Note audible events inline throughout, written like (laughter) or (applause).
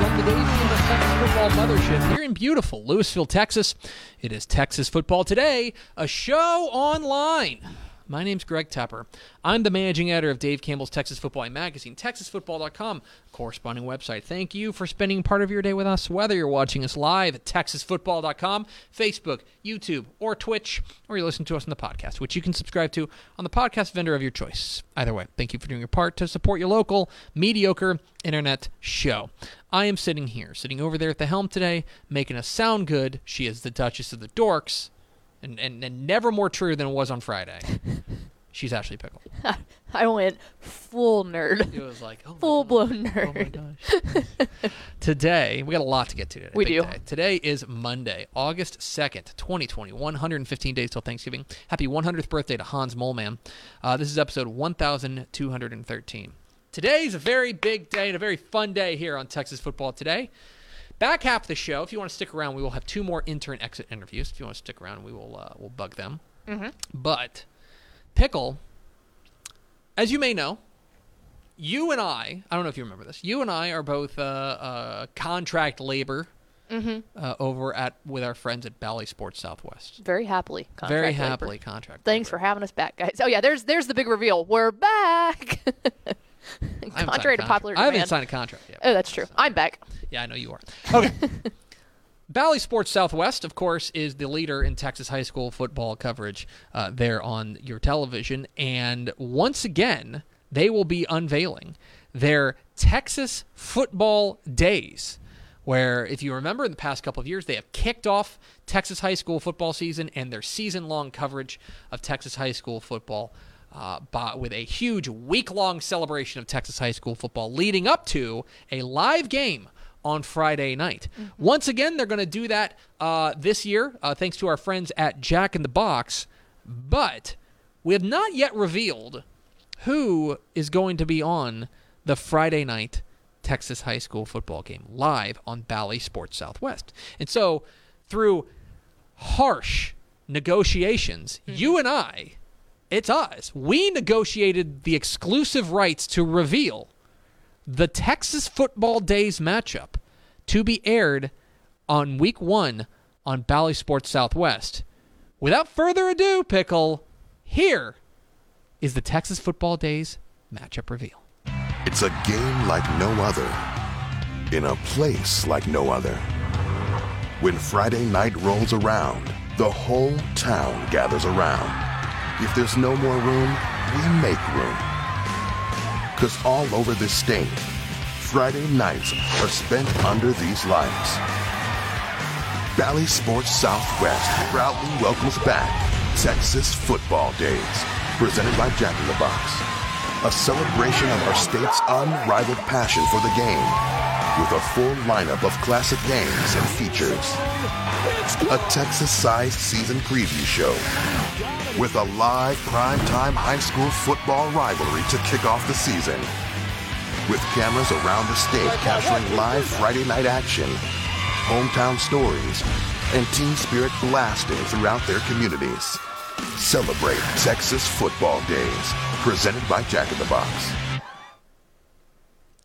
From the and the Texas Football Mothership here in beautiful Lewisville, Texas, it is Texas Football Today, a show online. My name's Greg Tepper. I'm the managing editor of Dave Campbell's Texas Football Magazine, TexasFootball.com, corresponding website. Thank you for spending part of your day with us, whether you're watching us live at TexasFootball.com, Facebook, YouTube, or Twitch, or you listen to us on the podcast, which you can subscribe to on the podcast vendor of your choice. Either way, thank you for doing your part to support your local, mediocre internet show. I am sitting here, sitting over there at the helm today, making us sound good. She is the Duchess of the Dorks, and, and, and never more true than it was on Friday. (laughs) She's Ashley Pickle. (laughs) I went full nerd. It was like, oh Full blown Oh my nerd. gosh. (laughs) today, we got a lot to get to today. We do. day. Today is Monday, August 2nd, 2020. 115 days till Thanksgiving. Happy 100th birthday to Hans Moleman. Uh, this is episode 1213. Today is a very big day and a very fun day here on Texas Football Today. Back half of the show, if you want to stick around, we will have two more intern exit interviews. If you want to stick around, we will uh, we'll bug them. But Pickle, as you may know, you and I, I don't know if you remember this, you and I are both uh, uh, contract labor uh, over at with our friends at Bally Sports Southwest. Very happily. Very contract labor. happily contract. Thanks for having us back, guys. Oh yeah, there's there's the big reveal. We're back. (laughs) Contrary to popular I haven't demand. signed a contract yet. Oh, that's true. I'm back. Yeah, I know you are. (laughs) Okay. Bally Sports Southwest, of course, is the leader in Texas high school football coverage uh, there on your television. And once again, they will be unveiling their Texas Football Days, where, if you remember, in the past couple of years, they have kicked off Texas high school football season and their season long coverage of Texas high school football. Uh, by, with a huge week long celebration of Texas high school football leading up to a live game on Friday night. Once again, they're going to do that uh, this year, uh, thanks to our friends at Jack in the Box. But we have not yet revealed who is going to be on the Friday night Texas high school football game live on Bally Sports Southwest. And so, through harsh negotiations, you and I, it's us, we negotiated the exclusive rights to reveal the Texas Football Days matchup to be aired on week one on Bally Sports Southwest. Without further ado, Pickle, here is the Texas Football Days matchup reveal. It's a game like no other, in a place like no other. When Friday night rolls around, the whole town gathers around. If there's no more room, we make room. Cause all over this state, Friday nights are spent under these lights. Bally Sports Southwest proudly welcomes back Texas Football Days, presented by Jack in the Box. A celebration of our state's unrivaled passion for the game, with a full lineup of classic games and features. A Texas-sized season preview show, with a live primetime high school football rivalry to kick off the season. With cameras around the state capturing live Friday night action, hometown stories, and team spirit blasting throughout their communities. Celebrate Texas Football Days, presented by Jack in the Box.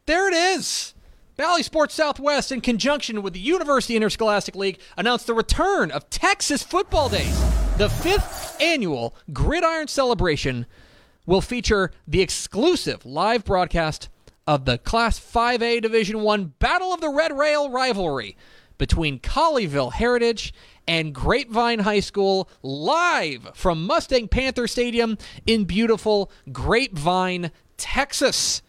There it is. Bally Sports Southwest, in conjunction with the University Interscholastic League, announced the return of Texas Football Days. The fifth annual Gridiron Celebration will feature the exclusive live broadcast of the Class 5A Division 1 Battle of the Red Rail rivalry between Colleyville Heritage and Grapevine High School live from Mustang Panther Stadium in beautiful Grapevine, Texas.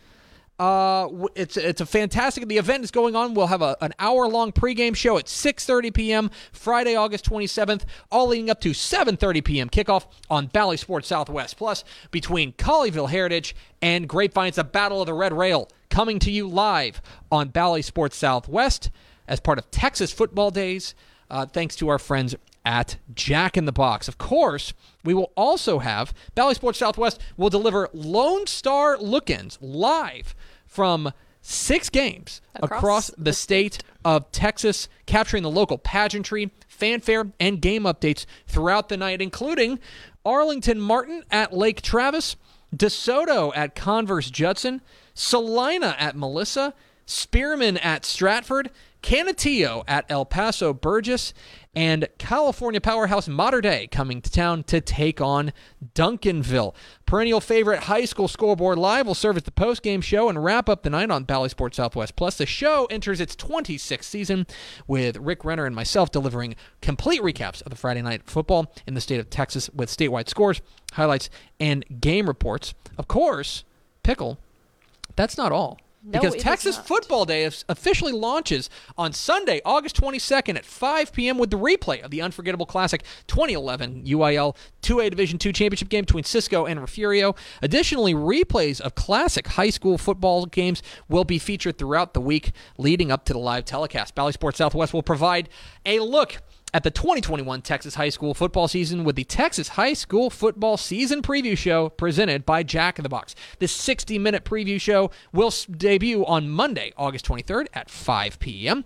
Uh, it's it's a fantastic. The event is going on. We'll have a, an hour long pregame show at 6:30 p.m. Friday, August 27th, all leading up to 7:30 p.m. kickoff on Bally Sports Southwest. Plus, between Colleyville Heritage and Grapevine, it's a battle of the Red Rail coming to you live on Bally Sports Southwest as part of Texas Football Days. Uh, thanks to our friends at Jack in the Box. Of course, we will also have Bally Sports Southwest will deliver Lone Star look-ins live from six games across, Across the state of Texas, capturing the local pageantry, fanfare, and game updates throughout the night, including Arlington Martin at Lake Travis, DeSoto at Converse Judson, Celina at Melissa, Spearman at Stratford, Canutillo at El Paso Burgess, and California powerhouse Mater Dei coming to town to take on Duncanville. Perennial favorite High School Scoreboard Live will serve as the post-game show and wrap up the night on Bally Sports Southwest Plus. The show enters its 26th season with Rick Renner and myself delivering complete recaps of the Friday night football in the state of Texas with statewide scores, highlights, and game reports. Of course, Pickle, that's not all. No, because Texas. Football Day officially launches on Sunday, August 22nd at 5 p.m. with the replay of the unforgettable classic 2011 UIL 2A Division II championship game between Cisco and Refugio. Additionally, replays of classic high school football games will be featured throughout the week leading up to the live telecast. Bally Sports Southwest will provide a look at the 2021 Texas high school football season with the Texas High School Football Season Preview Show presented by Jack in the Box. This 60 minute preview show will debut on Monday, August 23rd at 5 p.m.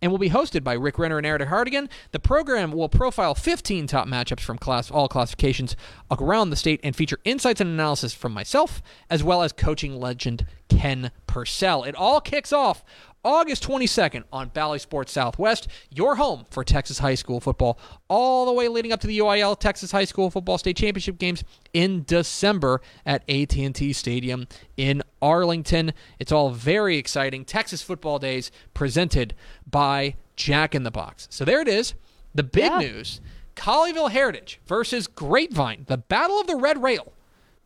and will be hosted by Rick Renner and Eric Hardigan. The program will profile 15 top matchups from class all classifications around the state and feature insights and analysis from myself as well as coaching legend Ken Purcell. It all kicks off August 22nd on Bally Sports Southwest, your home for Texas high school football, all the way leading up to the UIL Texas High School Football State Championship games in December at AT&T Stadium in Arlington. It's all very exciting. Texas Football Days presented by Jack in the Box. So there it is. The big Yeah. news: Colleyville Heritage versus Grapevine, the Battle of the Red Rail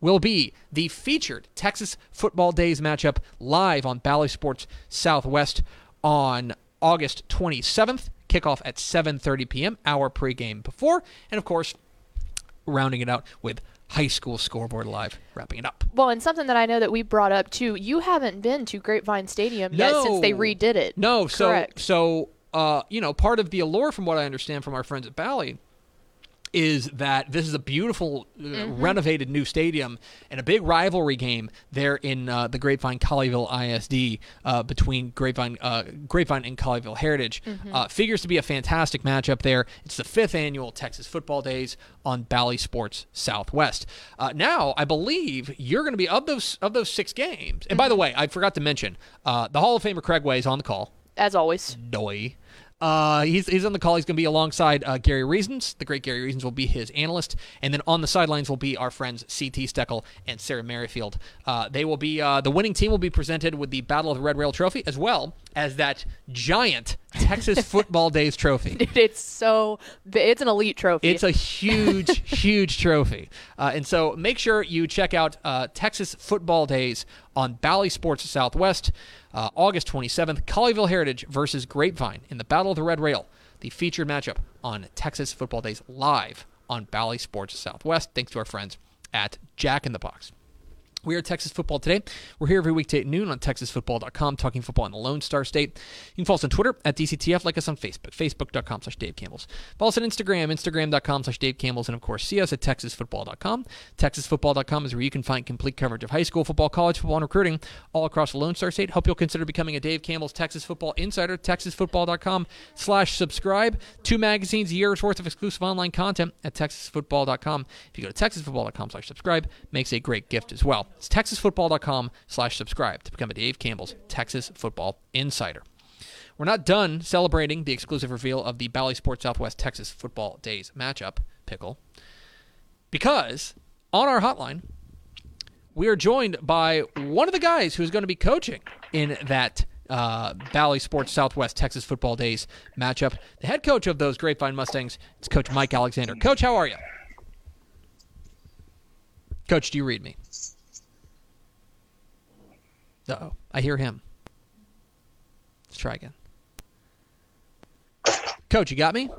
will be the featured Texas Football Days matchup live on Bally Sports Southwest on August 27th. Kickoff at 7:30 p.m. Hour pregame before, and of course, rounding it out with high school scoreboard live, wrapping it up. Well, and something that I know that we brought up too. You haven't been to Grapevine Stadium yet since they redid it. No, so Correct. so uh, you know, part of the allure, from what I understand from our friends at Bally, is that this is a beautiful uh, Mm-hmm. renovated new stadium and a big rivalry game there in uh, the Grapevine Colleyville ISD uh, between Grapevine uh, Grapevine and Colleyville Heritage. Mm-hmm. Uh, figures to be a fantastic matchup there. It's the fifth annual Texas Football Days on Bally Sports Southwest. Uh, now, I believe you're going to be of those of those six games. And by the Mm-hmm. way, I forgot to mention uh, the Hall of Famer Craig Way is on the call. As always. Doy. Uh, he's, he's on the call. He's going to be alongside uh, Gary Reasons. The great Gary Reasons will be his analyst. And then on the sidelines will be our friends C.T. Steckel and Sarah Merrifield. Uh, they will be, uh, the winning team will be presented with the Battle of the Red Rail Trophy as well as that giant Texas Football Days trophy. (laughs) Dude, it's so it's an elite trophy. It's a huge, huge trophy. Uh, and so make sure you check out uh, Texas Football Days on Bally Sports Southwest, uh, August 27th. Colleyville Heritage versus Grapevine in the Battle of the Red Rail, the featured matchup on Texas Football Days live on Bally Sports Southwest. Thanks to our friends at Jack in the Box. We are Texas Football Today. We're here every weekday at noon on TexasFootball.com, talking football in the Lone Star State. You can follow us on Twitter at DCTF, like us on Facebook, Facebook.com slash Dave Campbell's. Follow us on Instagram, Instagram.com slash Dave Campbell's, and of course, see us at TexasFootball.com. TexasFootball.com is where you can find complete coverage of high school football, college football, and recruiting all across the Lone Star State. Hope you'll consider becoming a Dave Campbell's Texas Football Insider, TexasFootball.com slash subscribe. Two magazines, a year's worth of exclusive online content at TexasFootball.com. If you go to TexasFootball.com slash subscribe, makes a great gift as well. It's texasfootball.com slash subscribe to become a Dave Campbell's Texas Football Insider. We're not done celebrating the exclusive reveal of the Bally Sports Southwest Texas Football Days matchup, Pickle, because on our hotline, we are joined by one of the guys who's going to be coaching in that uh, Bally Sports Southwest Texas Football Days matchup. The head coach of those Grapevine Mustangs is Coach Mike Alexander. Coach, how are you? Coach, do you read me? Oh, I hear him. Let's try again. Coach, you got me?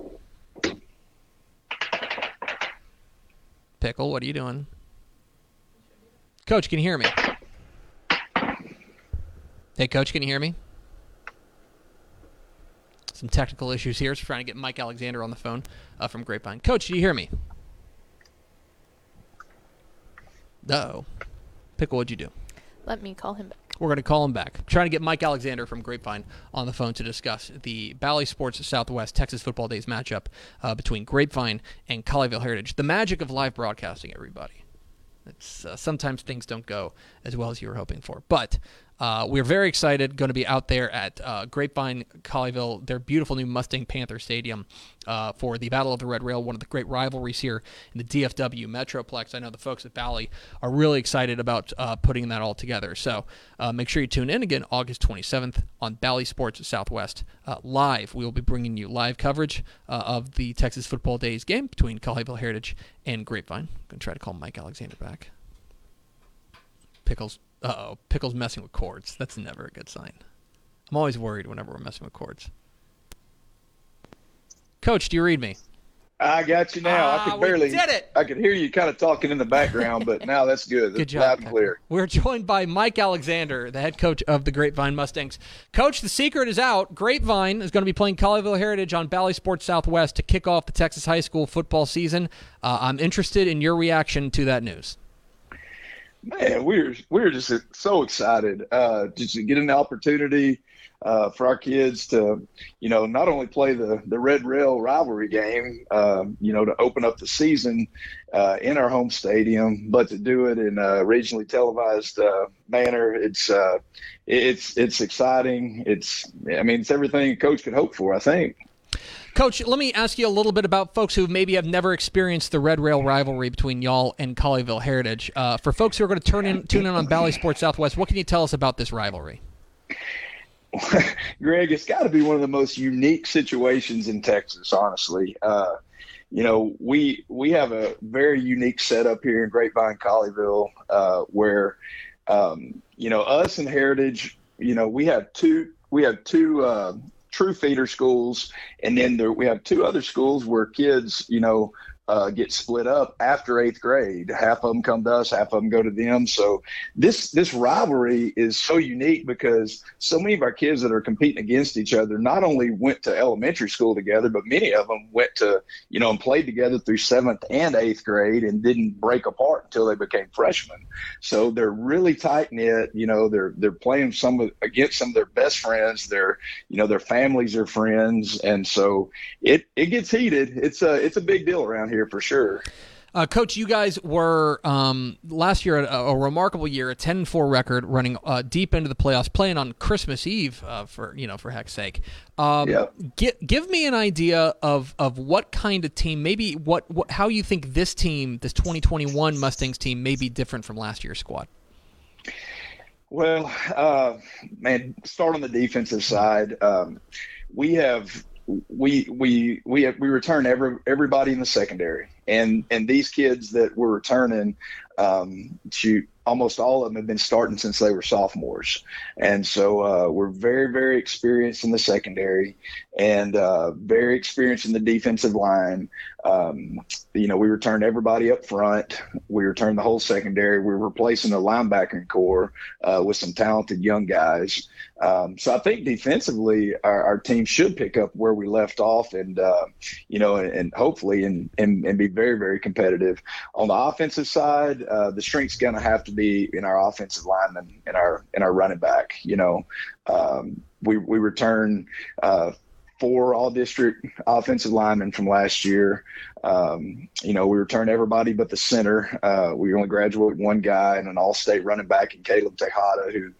Pickle, what are you doing? Coach, can you hear me? Hey, Coach, can you hear me? Some technical issues here. So trying to get Mike Alexander on the phone uh, from Grapevine. Coach, do you hear me? Uh-oh. Pickle, what'd you do? Let me call him back. We're going to call him back. trying to get Mike Alexander from Grapevine on the phone to discuss the Bally Sports Southwest Texas Football Days matchup uh, between Grapevine and Colleyville Heritage. The magic of live broadcasting, everybody. It's, uh, sometimes things don't go as well as you were hoping for. But uh, we're very excited. Going to be out there at uh, Grapevine, Colleyville, their beautiful new Mustang Panther Stadium uh, for the Battle of the Red Rail, one of the great rivalries here in the DFW Metroplex. I know the folks at Bally are really excited about uh, putting that all together. So uh, make sure you tune in again August 27th on Bally Sports Southwest uh, live. We will be bringing you live coverage of the Texas Football Days game between Colleyville Heritage and Grapevine. I'm going to try to call Mike Alexander back. Pickles oh, Pickle's messing with cords. That's never a good sign. I'm always worried whenever we're messing with cords. Coach, do you read me? I got you now. I Ah, could we barely. did it! I could hear you kind of talking in the background, but now that's good. Good That's job. loud and clear. We're joined by Mike Alexander, the head coach of the Grapevine Mustangs. Coach, the secret is out. Grapevine is going to be playing Colleyville Heritage on Bally Sports Southwest to kick off the Texas high school football season. Uh, I'm interested in your reaction to that news. Man, we're we're just so excited uh, just to get an opportunity uh, for our kids to, you know, not only play the the Red Rail rivalry game, um, you know, to open up the season uh, in our home stadium, but to do it in a regionally televised uh, manner. It's uh, it's it's exciting. It's I mean, it's everything a coach could hope for. I think. Coach, let me ask you a little bit about folks who maybe have never experienced the Red Rail rivalry between y'all and Colleyville Heritage. Uh, for folks who are going to turn in, tune in on Bally Sports Southwest, what can you tell us about this rivalry? (laughs) Greg, it's got to be one of the most unique situations in Texas, honestly. Uh, you know, we we have a very unique setup here in Grapevine, Colleyville, uh, where um, you know us and Heritage. You know, we have two we have two uh, true feeder schools, and then there, we have two other schools where kids, you know, uh, get split up after eighth grade. Half of them come to us, half of them go to them. So this this rivalry is so unique because so many of our kids that are competing against each other not only went to elementary school together, but many of them went to you know and played together through seventh and eighth grade and didn't break apart until they became freshmen. So they're really tight knit. You know, they're they're playing some against some of their best friends. Their you know their families are friends, and so it it gets heated. It's a it's a big deal around here for sure. Uh, Coach, you guys were um, last year a, a remarkable year, a 10-4 record, running uh, deep into the playoffs, playing on Christmas Eve uh, for you know for heck's sake. Um, Yeah. gi- give me an idea of, of what kind of team, maybe what, what how you think this team, this 2021 Mustangs team, may be different from last year's squad. Well, uh, man, start on the defensive side. Um, we have we we we we return every everybody in the secondary, and and these kids that we're returning, um, shoot, almost all of them have been starting since they were sophomores, and so uh, we're very very experienced in the secondary, and uh, very experienced in the defensive line. Um, you know, we returned everybody up front. We returned the whole secondary. We're replacing the linebacking core uh, with some talented young guys. Um, so I think defensively, our, our team should pick up where we left off, and uh, you know, and, and hopefully, and, and and be very very competitive. On the offensive side, uh, the strength's going to have to be in our offensive linemen and our in our running back. You know, um, we we return. Four all district offensive linemen from last year. Um, you know, we returned everybody but the center. Uh, we only graduated one guy and an all state running back in Caleb Tejada, who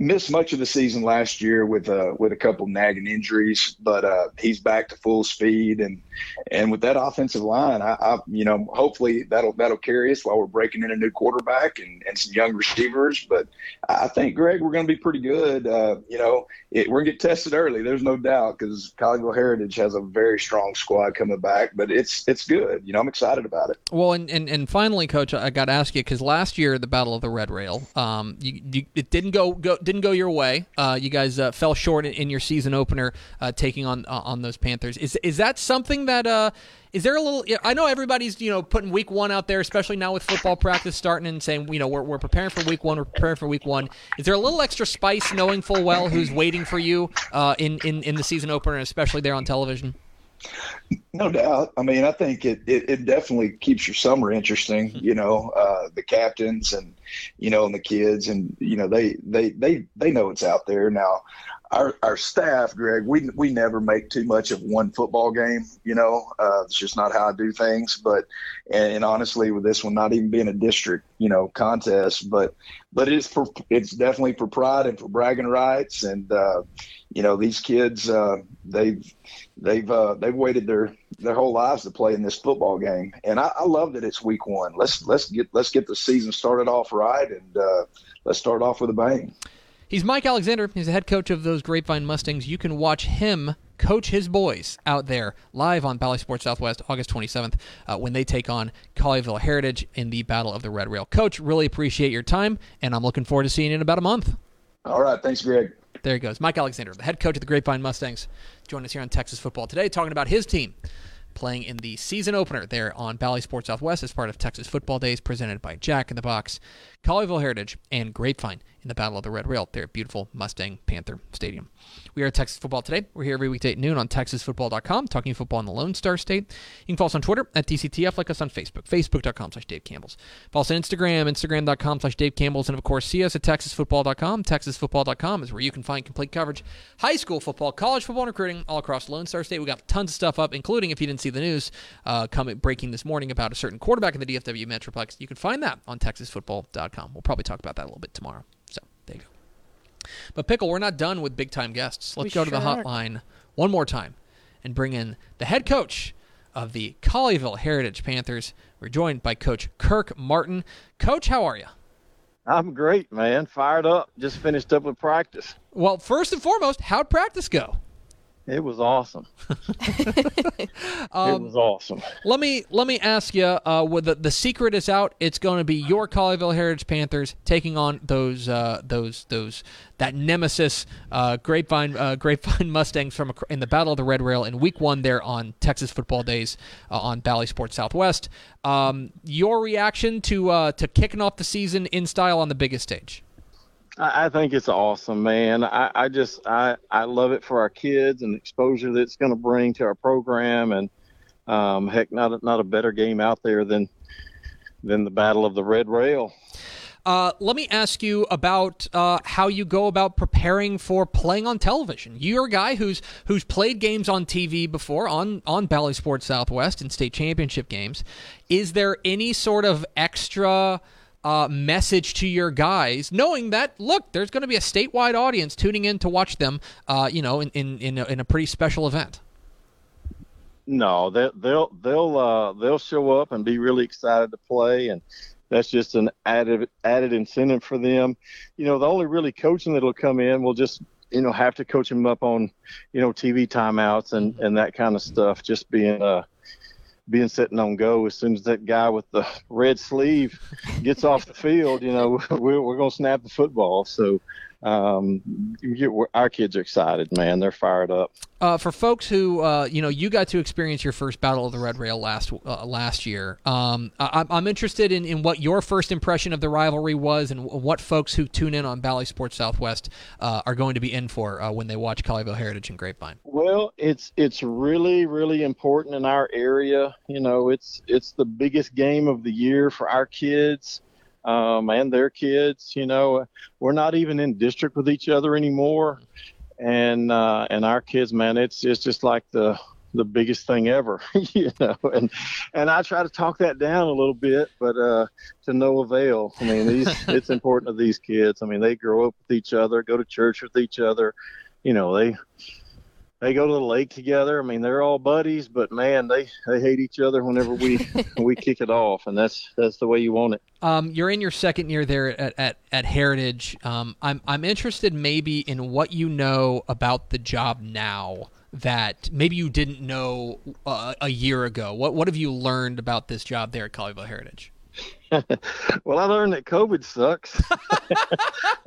missed much of the season last year with uh, with a couple nagging injuries, but uh, he's back to full speed and and with that offensive line, I, I, you know hopefully that'll that'll carry us while we're breaking in a new quarterback and, and some young receivers. But I think Greg, we're going to be pretty good. Uh, you know, it, we're going to get tested early. There's no doubt because Colleyville Heritage has a very strong squad coming back, but it's it's good. You know, I'm excited about it. Well, and and, and finally, Coach, I got to ask you because last year the Battle of the Red Rail, um, you, you, it didn't go go didn't go your way. Uh, you guys uh, fell short in, in, your season opener, uh, taking on on those Panthers. Is is that something that is there a little? I know everybody's you know putting week one out there, especially now with football practice starting and saying you know we're, we're preparing for week one, we're preparing for week one. Is there a little extra spice knowing full well who's waiting for you uh, in in in the season opener, especially there on television? No doubt. I mean, I think it, it, it, definitely keeps your summer interesting. You know, uh, the captains and you know, and the kids, and you know, they they they they know it's out there now. Our our staff, Greg, we we never make too much of one football game. You know, uh, it's just not how I do things. But and, and honestly, with this one not even being a district, you know, contest, but but it's for it's definitely for pride and for bragging rights and. Uh, you know these kids uh, they've they've uh, they've waited their their whole lives to play in this football game, and I, I, love that it's week one. Let's let's get let's get the season started off right, and uh, let's start off with a bang. He's Mike Alexander. He's the head coach of those Grapevine Mustangs. You can watch him coach his boys out there live on Bally Sports Southwest August 27th uh, when they take on Colleyville Heritage in the Battle of the Red Rail. Coach, really appreciate your time, and I'm looking forward to seeing you in about a month. All right. Thanks, Greg. There he goes. Mike Alexander, the head coach of the Grapevine Mustangs, joining us here on Texas Football today, talking about his team playing in the season opener there on Bally Sports Southwest as part of Texas Football Days, presented by Jack in the Box, Colleyville Heritage, and Grapevine in the Battle of the Red Rail at beautiful Mustang Panther Stadium. We are at Texas Football today. We're here every weekday at noon on TexasFootball.com, talking football in the Lone Star State. You can follow us on Twitter at DCTF, like us on Facebook, Facebook.com slash Dave Campbell's. Follow us on Instagram, Instagram.com slash Dave Campbell's, and of course, see us at TexasFootball.com. TexasFootball.com is where you can find complete coverage, high school football, college football, and recruiting all across Lone Star State. We got tons of stuff up, including if you didn't see the news uh, coming breaking this morning about a certain quarterback in the DFW Metroplex. You can find that on TexasFootball.com. We'll probably talk about that a little bit tomorrow. So there you go. But Pickle, we're not done with big time guests. Let's we go to the hotline one more time and bring in the head coach of the Colleyville Heritage Panthers. We're joined by Coach Kirk Martin. Coach, how are you? I'm great, man. Fired up. Just finished up with practice. Well, first and foremost, how'd practice go? It was awesome. um, it was awesome. Let me let me ask you. Uh, with the the secret is out. It's going to be your Colleyville Heritage Panthers taking on those uh, those those that nemesis uh, Grapevine uh, Grapevine (laughs) Mustangs from in the Battle of the Red Rail in Week One there on Texas Football Days uh, on Bally Sports Southwest. Um, your reaction to uh, to kicking off the season in style on the biggest stage? I, I think it's awesome, man. I, I just I, I love it for our kids and exposure that it's going to bring to our program, and um, heck, not a, not a better game out there than than the Battle of the Red Rail. Uh, let me ask you about uh, how you go about preparing for playing on television. You're a guy who's who's played games on TV before on on Bally Sports Southwest and state championship games. Is there any sort of extra uh, message to your guys, knowing that look, there's going to be a statewide audience tuning in to watch them, uh, you know, in in in a, in a, pretty special event. No, they, they'll they'll uh, they'll show up and be really excited to play, and that's just an added added incentive for them. You know, the only really coaching that'll come in will just you know have to coach them up on you know TV timeouts and and that kind of stuff. Just being uh being sitting on go as soon as that guy with the red sleeve gets off the field, you know, (laughs) we're, we're going to snap the football. So um, you, our kids are excited, man. They're fired up. Uh, for folks who, uh, you know, you got to experience your first Battle of the Red Rail last uh, last year. Um, I, am interested in, in what your first impression of the rivalry was, and what folks who tune in on Bally Sports Southwest uh, are going to be in for uh, when they watch Colleyville Heritage and Grapevine. Well, it's it's really really important in our area. You know, it's it's the biggest game of the year for our kids um, and their kids. You know, we're not even in district with each other anymore, and uh, and our kids, man, it's it's just like the the biggest thing ever, (laughs) you know. And and I try to talk that down a little bit, but uh, to no avail. I mean, these (laughs) it's important to these kids. I mean, they grow up with each other, go to church with each other. You know, they they go to the lake together. I mean, they're all buddies, but man, they they hate each other whenever we (laughs) we kick it off, and that's that's the way you want it. Um, you're in your second year there at at, at Heritage. Um, I'm I'm interested maybe in what you know about the job now that maybe you didn't know uh, a year ago. What what have you learned about this job there at Colleyville Heritage? (laughs) well, I learned that COVID sucks.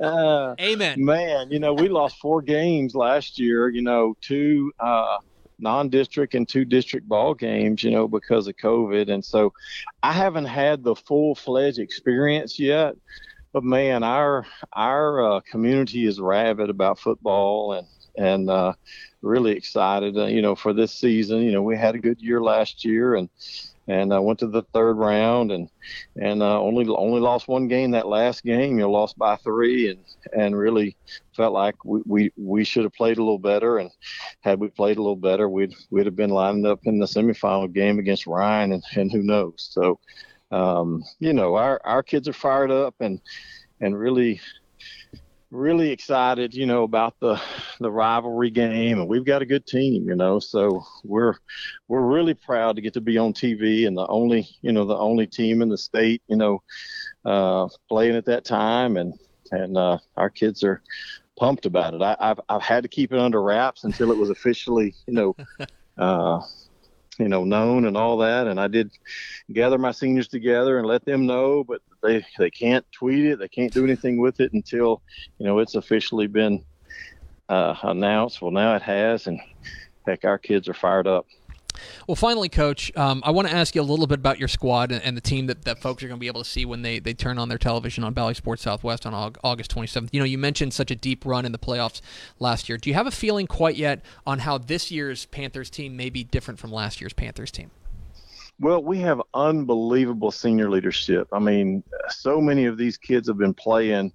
(laughs) uh, Amen. Man, you know, we lost four games last year. You know, two uh, non-district and two district ball games. You know, because of COVID, and so I haven't had the full-fledged experience yet. But man, our our uh, community is rabid about football and and uh, really excited. Uh, you know, for this season. You know, we had a good year last year and and I uh, went to the third round and and uh, only only lost one game that last game. You know, lost by three and and really felt like we, we, we should have played a little better. And had we played a little better, we'd we'd have been lined up in the semifinal game against Ryan and, and who knows. So, um, you know, our our kids are fired up and and really really excited, you know, about the the rivalry game, and we've got a good team, you know. So we're we're really proud to get to be on TV and the only, you know, the only team in the state, you know, uh, playing at that time, and and uh, our kids are pumped about it. I, have I've had to keep it under wraps until it was officially, you know. (laughs) Uh, you know, known and all that. And I did gather my seniors together and let them know, but they they can't tweet it, they can't do anything with it until you know it's officially been uh, announced. Well, now it has, and heck, our kids are fired up. Well, finally, Coach, um, I want to ask you a little bit about your squad and, and the team that, that folks are going to be able to see when they, they turn on their television on Bally Sports Southwest on August 27th. You know, you mentioned such a deep run in the playoffs last year. Do you have a feeling quite yet on how this year's Panthers team may be different from last year's Panthers team? Well, we have unbelievable senior leadership. I mean, so many of these kids have been playing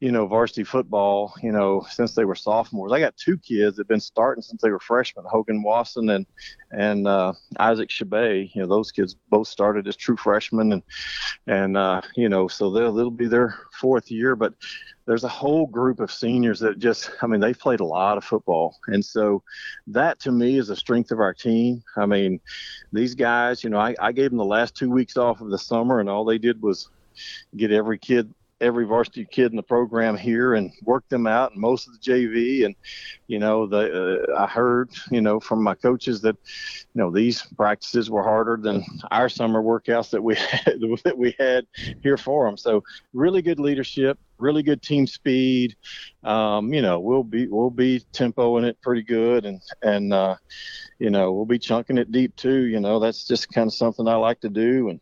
you know, varsity football, you know, since they were sophomores. I got two kids that have been starting since they were freshmen, Hogan Wasson and and uh, Isaac Shabay. You know, those kids both started as true freshmen, and and uh, you know, so they'll they'll be their fourth year. But there's a whole group of seniors that just, I mean, they've played a lot of football, and so that to me is the strength of our team. I mean, these guys, you know, I, I gave them the last two weeks off of the summer, and all they did was get every kid every varsity kid in the program here and work them out and most of the JV and you know the uh, I heard you know from my coaches that you know these practices were harder than our summer workouts that we (laughs) had that we had here for them so really good leadership really good team speed. Um, you know we'll be we'll be tempoing it pretty good and and uh, you know we'll be chunking it deep too. You know that's just kind of something I like to do and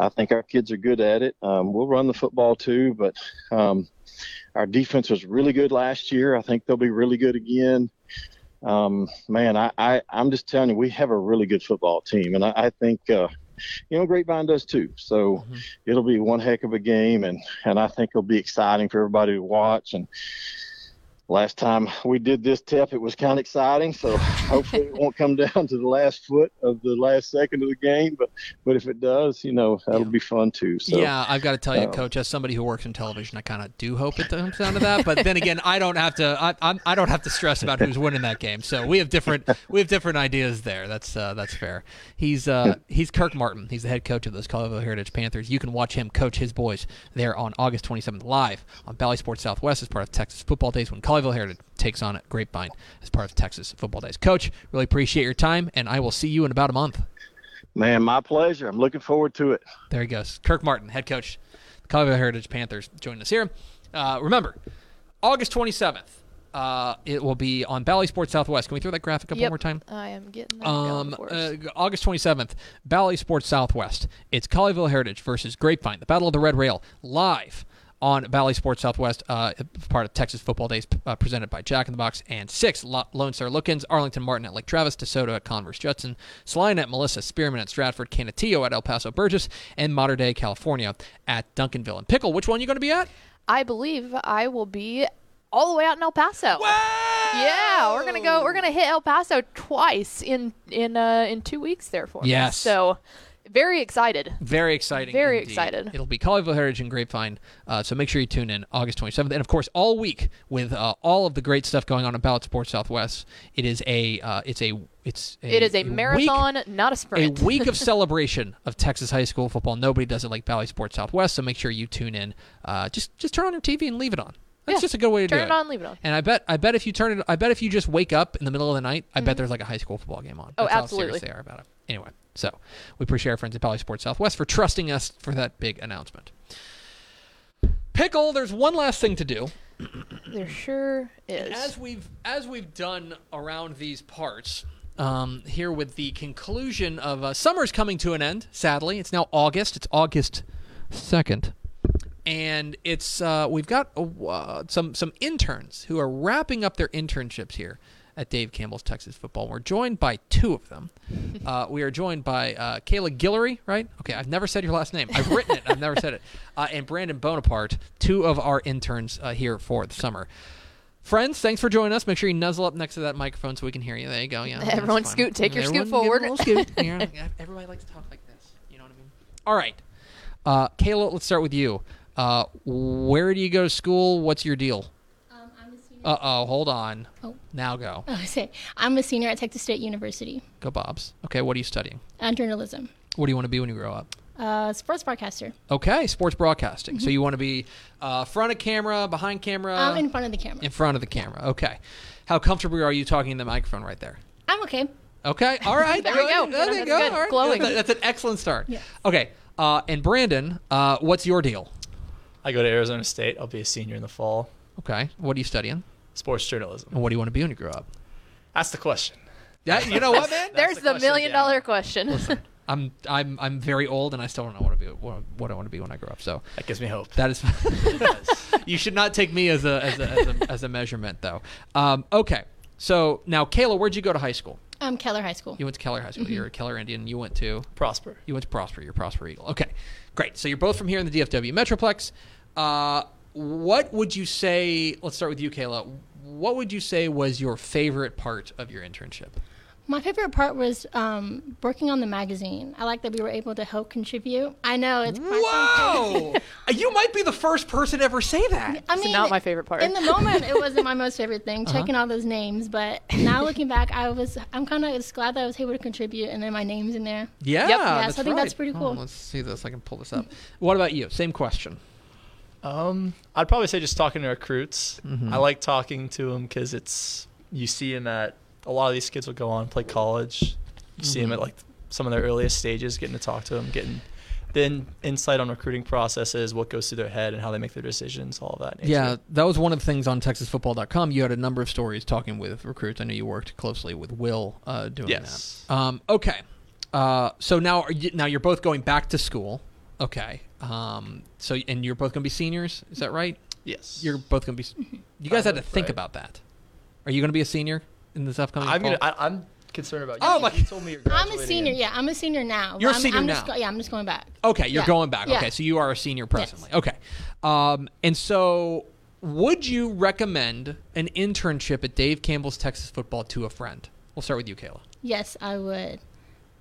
I think our kids are good at it. Um, we'll run the football too, but um, our defense was really good last year. I think they'll be really good again. Um, man, I, I, am just telling you, we have a really good football team, and I, I think, uh, you know, Grapevine does too. So mm-hmm. it'll be one heck of a game, and and I think it'll be exciting for everybody to watch. And last time we did this tip, it was kind of exciting. So hopefully it won't come (laughs) down to the last foot of the last second of the game. But but if it does, you know that'll yeah. be fun too. So yeah, I've got to tell you, um, Coach, as somebody who works in television, I kind of do hope it comes down to that. But then again, I don't have to. I, I'm, I don't have to stress about who's winning that game. So we have different we have different ideas there. That's uh, that's fair. He's uh, (laughs) he's Kirk Martin. He's the head coach of those Colleyville Heritage Panthers. You can watch him coach his boys there on August 27th live on Bally Sports Southwest as part of Texas Football Days when Colleyville Heritage takes on Grapevine as part of Texas Football Days. Coach, really appreciate your time, and I will see you in about a month. Man, my pleasure. I'm looking forward to it. There he goes. Kirk Martin, head coach, the Colleyville Heritage Panthers, joining us here. Uh, remember, August 27th. Uh, it will be on Bally Sports Southwest. Can we throw that graphic up yep. one more time? I am getting that um, uh, August 27th, Bally Sports Southwest. It's Colleyville Heritage versus Grapevine, the Battle of the Red Rail, live on Bally Sports Southwest, uh, part of Texas Football Days, uh, presented by Jack in the Box, and six Lone Star Lookins, Arlington Martin at Lake Travis, DeSoto at Converse Judson, Celina at Melissa, Spearman at Stratford, Canutillo at El Paso Burgess, and Mater Dei California at Duncanville. And Pickle, which one are you going to be at? I believe I will be all the way out in El Paso. Wow! Yeah, we're gonna go. We're gonna hit El Paso twice in in uh, in two weeks there for us. Yes. So very excited. Very exciting. Very indeed. excited. It'll be Colleyville Heritage and Grapevine. Uh, so make sure you tune in August 27th. And of course, all week with uh, all of the great stuff going on about Sports Southwest. It is a, uh, it's a, it's a, It is a week- marathon, not a sprint. a week of (laughs) celebration of Texas high school football. Nobody does it like Bally Sports Southwest. So make sure you tune in. Uh, just, just turn on your TV and leave it on. That's Yeah. just a good way to Turn do it Turn it on, leave it on. And I bet, I bet if you turn it, I bet if you just wake up in the middle of the night, I bet there's like a high school football game on. Mm-hmm. Oh, That's absolutely. How serious they are about it. Anyway, so we appreciate our friends at Bally Sports Southwest for trusting us for that big announcement. Pickle, there's one last thing to do. (clears throat) There sure And is. as we've as we've done around these parts, um, here with the conclusion of uh, summer's coming to an end. Sadly, it's now August. It's August second, and it's uh, we've got uh, some some interns who are wrapping up their internships here at Dave Campbell's Texas Football. We're joined by two of them. (laughs) Uh, we are joined by uh, Kayla Guillory, right? Okay, I've never said your last name. I've written it. I've never said it. Uh, and Brandon Bonaparte, two of our interns uh, here for the summer. Friends, thanks for joining us. Make sure you nuzzle up next to that microphone so we can hear you. There you go. Yeah, Everyone scoot- take your scoot Everyone give forward. scoot. Yeah, yeah, (laughs) Everybody likes to talk like this. You know what I mean? All right. Uh, Kayla, let's start with you. Uh, where do you go to school? What's your deal? Um, I'm a senior. Uh oh, hold on. Oh. Now go. (laughs) Oh, say, I'm a senior at Texas State University, Go, Bobs. Okay, what are you studying? uh, journalism, What do you want to be when you grow up? uh, sports broadcaster. Okay, sports broadcasting. So you want to be uh, front of camera, behind camera, I'm in front of the camera. in front of the camera. Okay. How comfortable are you talking in the microphone right there? I'm okay. Okay. All right. (laughs) There we good. go. There you That's go. good. All right. Glowing. That's, that's an excellent start. Yeah. Okay. Uh, and Brandon, uh, what's your deal? I go to Arizona State. I'll be a senior in the fall. Okay. What are you studying? Sports journalism. And what do you want to be when you grow up? That's the question. Yeah, you know what, man? (laughs) There's the the, question, million yeah. dollar question. (laughs) I'm I'm I'm very old and I still don't know what to be what, what I want to be when I grow up. So That gives me hope. that is (laughs) you should not take me as a as a as a, as a measurement though. Um, okay. So now, Kayla, where'd you go to high school? Um, Keller High School. You went to Keller High School. You're a Keller Indian. You went to Prosper. You went to Prosper. You're Prosper Eagle. Okay, great. So you're both from here in the DFW Metroplex. Uh, what would you say? Let's start with you, Kayla. What would you say was your favorite part of your internship? My favorite part was um, working on the magazine. I like that we were able to help contribute. I know it's Whoa! you might be the first person to ever say that. I It's mean, not my favorite part. In the moment, it wasn't my most favorite thing, Uh-huh. checking all those names. But now looking back, I was, I'm kind of just glad that I was able to contribute, and then my name's in there. Yeah, Yep. Yeah, so I think that's right. pretty Oh, cool. let's see this. I can pull this up. What about you? Same question. Um, I'd probably say just talking to recruits. Mm-hmm. I like talking to them because it's you see them at a lot of these kids will go on play college. You see Mm-hmm. them at like some of their earliest stages, getting to talk to them, getting then insight on recruiting processes, what goes through their head, and how they make their decisions, all of that. Nature. Yeah, that was one of the things on TexasFootball.com. You had a number of stories talking with recruits. I know you worked closely with Will uh, doing Yes. that. Um, okay, uh, so now are you, now you're both going back to school. Okay, um, so and you're both going to be seniors. Is that right? Yes. You're both going to be. You guys had to think right. about that. Are you going to be a senior in this upcoming? I'm gonna. I, I'm concerned about you. Oh, my- You told me you're I'm a senior. Yeah, I'm a senior now. You're a but I'm, senior I'm Just now. go, yeah, I'm just going back. Okay, you're Yeah. going back. Yeah. Okay, so you are a senior presently. Okay. Um, and so would you recommend an internship at Dave Campbell's Texas Football to a friend? We'll start with you, Kayla. Yes, I would.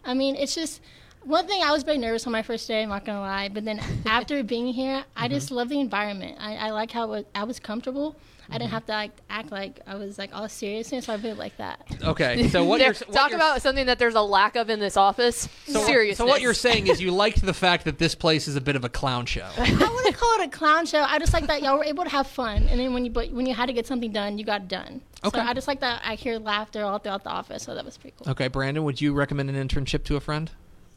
I mean, it's just one thing. I was very nervous on my first day. I'm not gonna lie, but then (laughs) after being here, I Mm-hmm. just love the environment. I, I like how it, I was comfortable. I Mm-hmm. didn't have to like act like I was like all seriousness. So I really like that. Okay, so what (laughs) you're what talk you're- about something that there's a lack of in this office. so, Seriousness. So what you're saying is you liked the fact that this place is a bit of a clown show. (laughs) I wouldn't call it a clown show. I just like that y'all were able to have fun, and then when you but when you had to get something done, you got it done. Okay. So I just like that. I hear laughter all throughout the office, so that was pretty cool. Okay, Brandon, would you recommend an internship to a friend?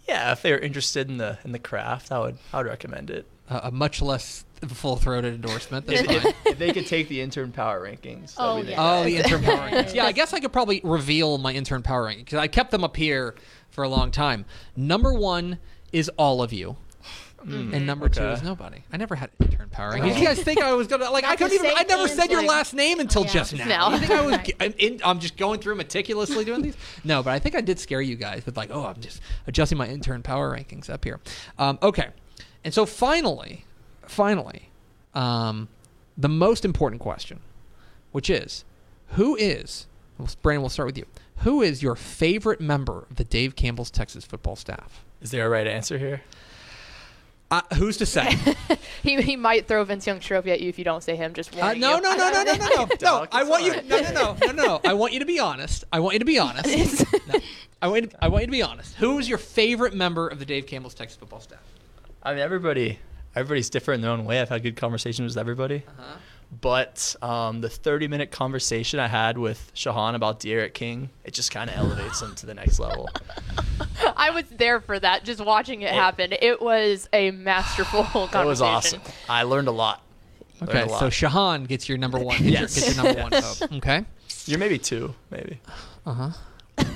Yeah, if they're interested in the in the craft, I would I would recommend it. Uh, a much less full-throated endorsement. That's If, fine. if, if they could take the intern power rankings. Oh, be the- yeah. Oh, the intern power (laughs) rankings. Yeah, I guess I could probably reveal my intern power rankings because I kept them up here for a long time. Number one is all of you. And number two okay. is nobody. I never had intern power rankings. You guys think I was gonna like? I Not couldn't the even. I never thing said as, your like- last name until Yeah. just now. No. You think I was? (laughs) I'm, in, I'm just going through meticulously doing these. No, but I think I did scare you guys with like, oh, I'm just adjusting my intern power rankings up here. Um, okay, and so finally, finally, um, the most important question, which is, Who is well, Brandon? We'll start with you. Who is your favorite member of the Dave Campbell's Texas football staff? Is there a right answer here? Uh, who's to say? (laughs) He, he might throw Vince Young trophy at you if you don't say him. Just Uh, no, you. no, no, no, no, no, no, (laughs) no. Doc, I want you. No, no, no, no, no, no. I want you to be honest. I want you to be honest. (laughs) No. I want. You to, I want you to be honest. Who is your favorite member of the Dave Campbell's Texas football staff? I mean, everybody, everybody's different in their own way. I've had good conversations with everybody. Uh-huh. But um, the 30 minute conversation I had with Shahan about De'Aaron King, it just kind of elevates him to the next level. I was there for that, just watching it happen. It was a masterful (sighs) conversation. It was awesome. I learned a lot. Learned Okay, a lot. so Shahan gets your number one. Yes. your, gets your number one vote. Okay, You're maybe two, maybe. Uh huh.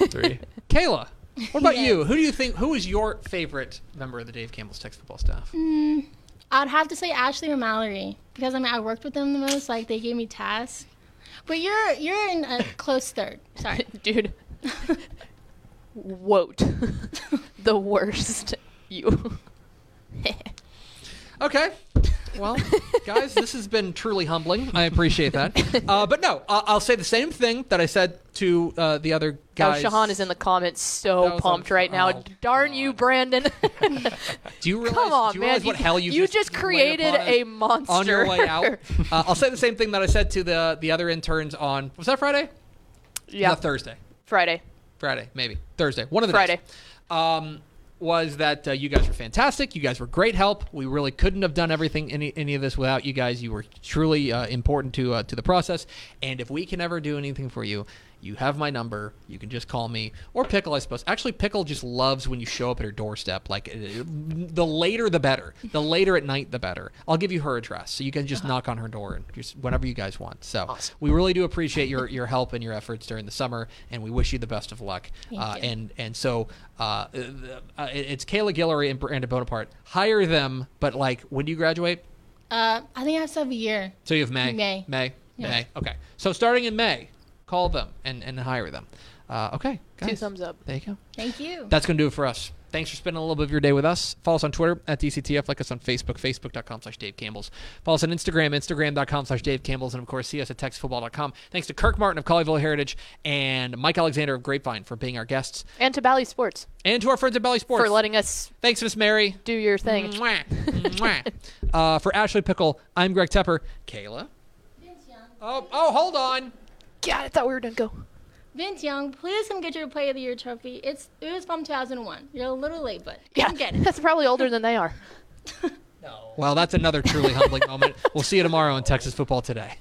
Three. (laughs) Kayla, what about Yes. you? Who do you think? Who is your favorite member of the Dave Campbell's Texas football staff? I'd have to say Ashley or Mallory because I mean I worked with them the most. Like they gave me tasks. But you're you're in a close third. Sorry. (laughs) Dude. (laughs) Wote. (laughs) the worst. You. (laughs) Okay. Well, (laughs) guys, this has been truly humbling. I appreciate that. Uh, but no, I- I'll say the same thing that I said to uh, the other guys. Oh, Shahan is in the comments so pumped on- right now. oh, Darn you, Brandon. Do you realize? Come on, you man. realize what hell you, you just, laid created a monster. on your way out? Uh, I'll say the same thing that I said to the the other interns on was that Friday? yeah. Thursday. Friday. Friday, maybe Thursday. One of the Friday. Um, was that uh, you guys were fantastic. You guys were great help. We really couldn't have done everything any any of this without you guys. You were truly uh, important to uh, to the process. And if we can ever do anything for you, you have my number. You can just call me or Pickle, I suppose. Actually, Pickle just loves when you show up at her doorstep. Like the later the better. The later at night the better. I'll give you her address so you can just knock on her door and just whenever you guys want. So we really do appreciate your your help and your efforts during the summer, and we wish you the best of luck. Uh. And and so uh, uh, it's Kayla Guillory and Brandon Bonaparte. Hire them, but like when do you graduate? Uh, I think I have to have a year. So you have May. May. May. Yeah. May. Okay. So starting in May, call them and and hire them. Uh, okay. Two thumbs up. There you go. Thank you. That's going to do it for us. Thanks for spending a little bit of your day with us. Follow us on Twitter at DCTF. Like us on Facebook, facebook.com slash Dave Campbell's. Follow us on Instagram, instagram.com slash Dave Campbell's. And of course, see us at texasfootball.com. Thanks to Kirk Martin of Colleyville Heritage and Mike Alexander of Grapevine for being our guests. And to Bally Sports And to our friends at Bally Sports. for letting us Thanks, Miss Mary. do your thing. Mwah. (laughs) Mwah. uh, for Ashley Pickle, I'm Greg Tepper. Kayla? Oh, oh, hold on. God, I thought we were done. Go. Vince Young, please come get your Play of the Year trophy. It's it was from 2001. You're a little late, but Yeah, come get it. that's probably older than they are. (laughs) no. Well, that's another truly humbling moment. We'll see you tomorrow in Texas Football Today.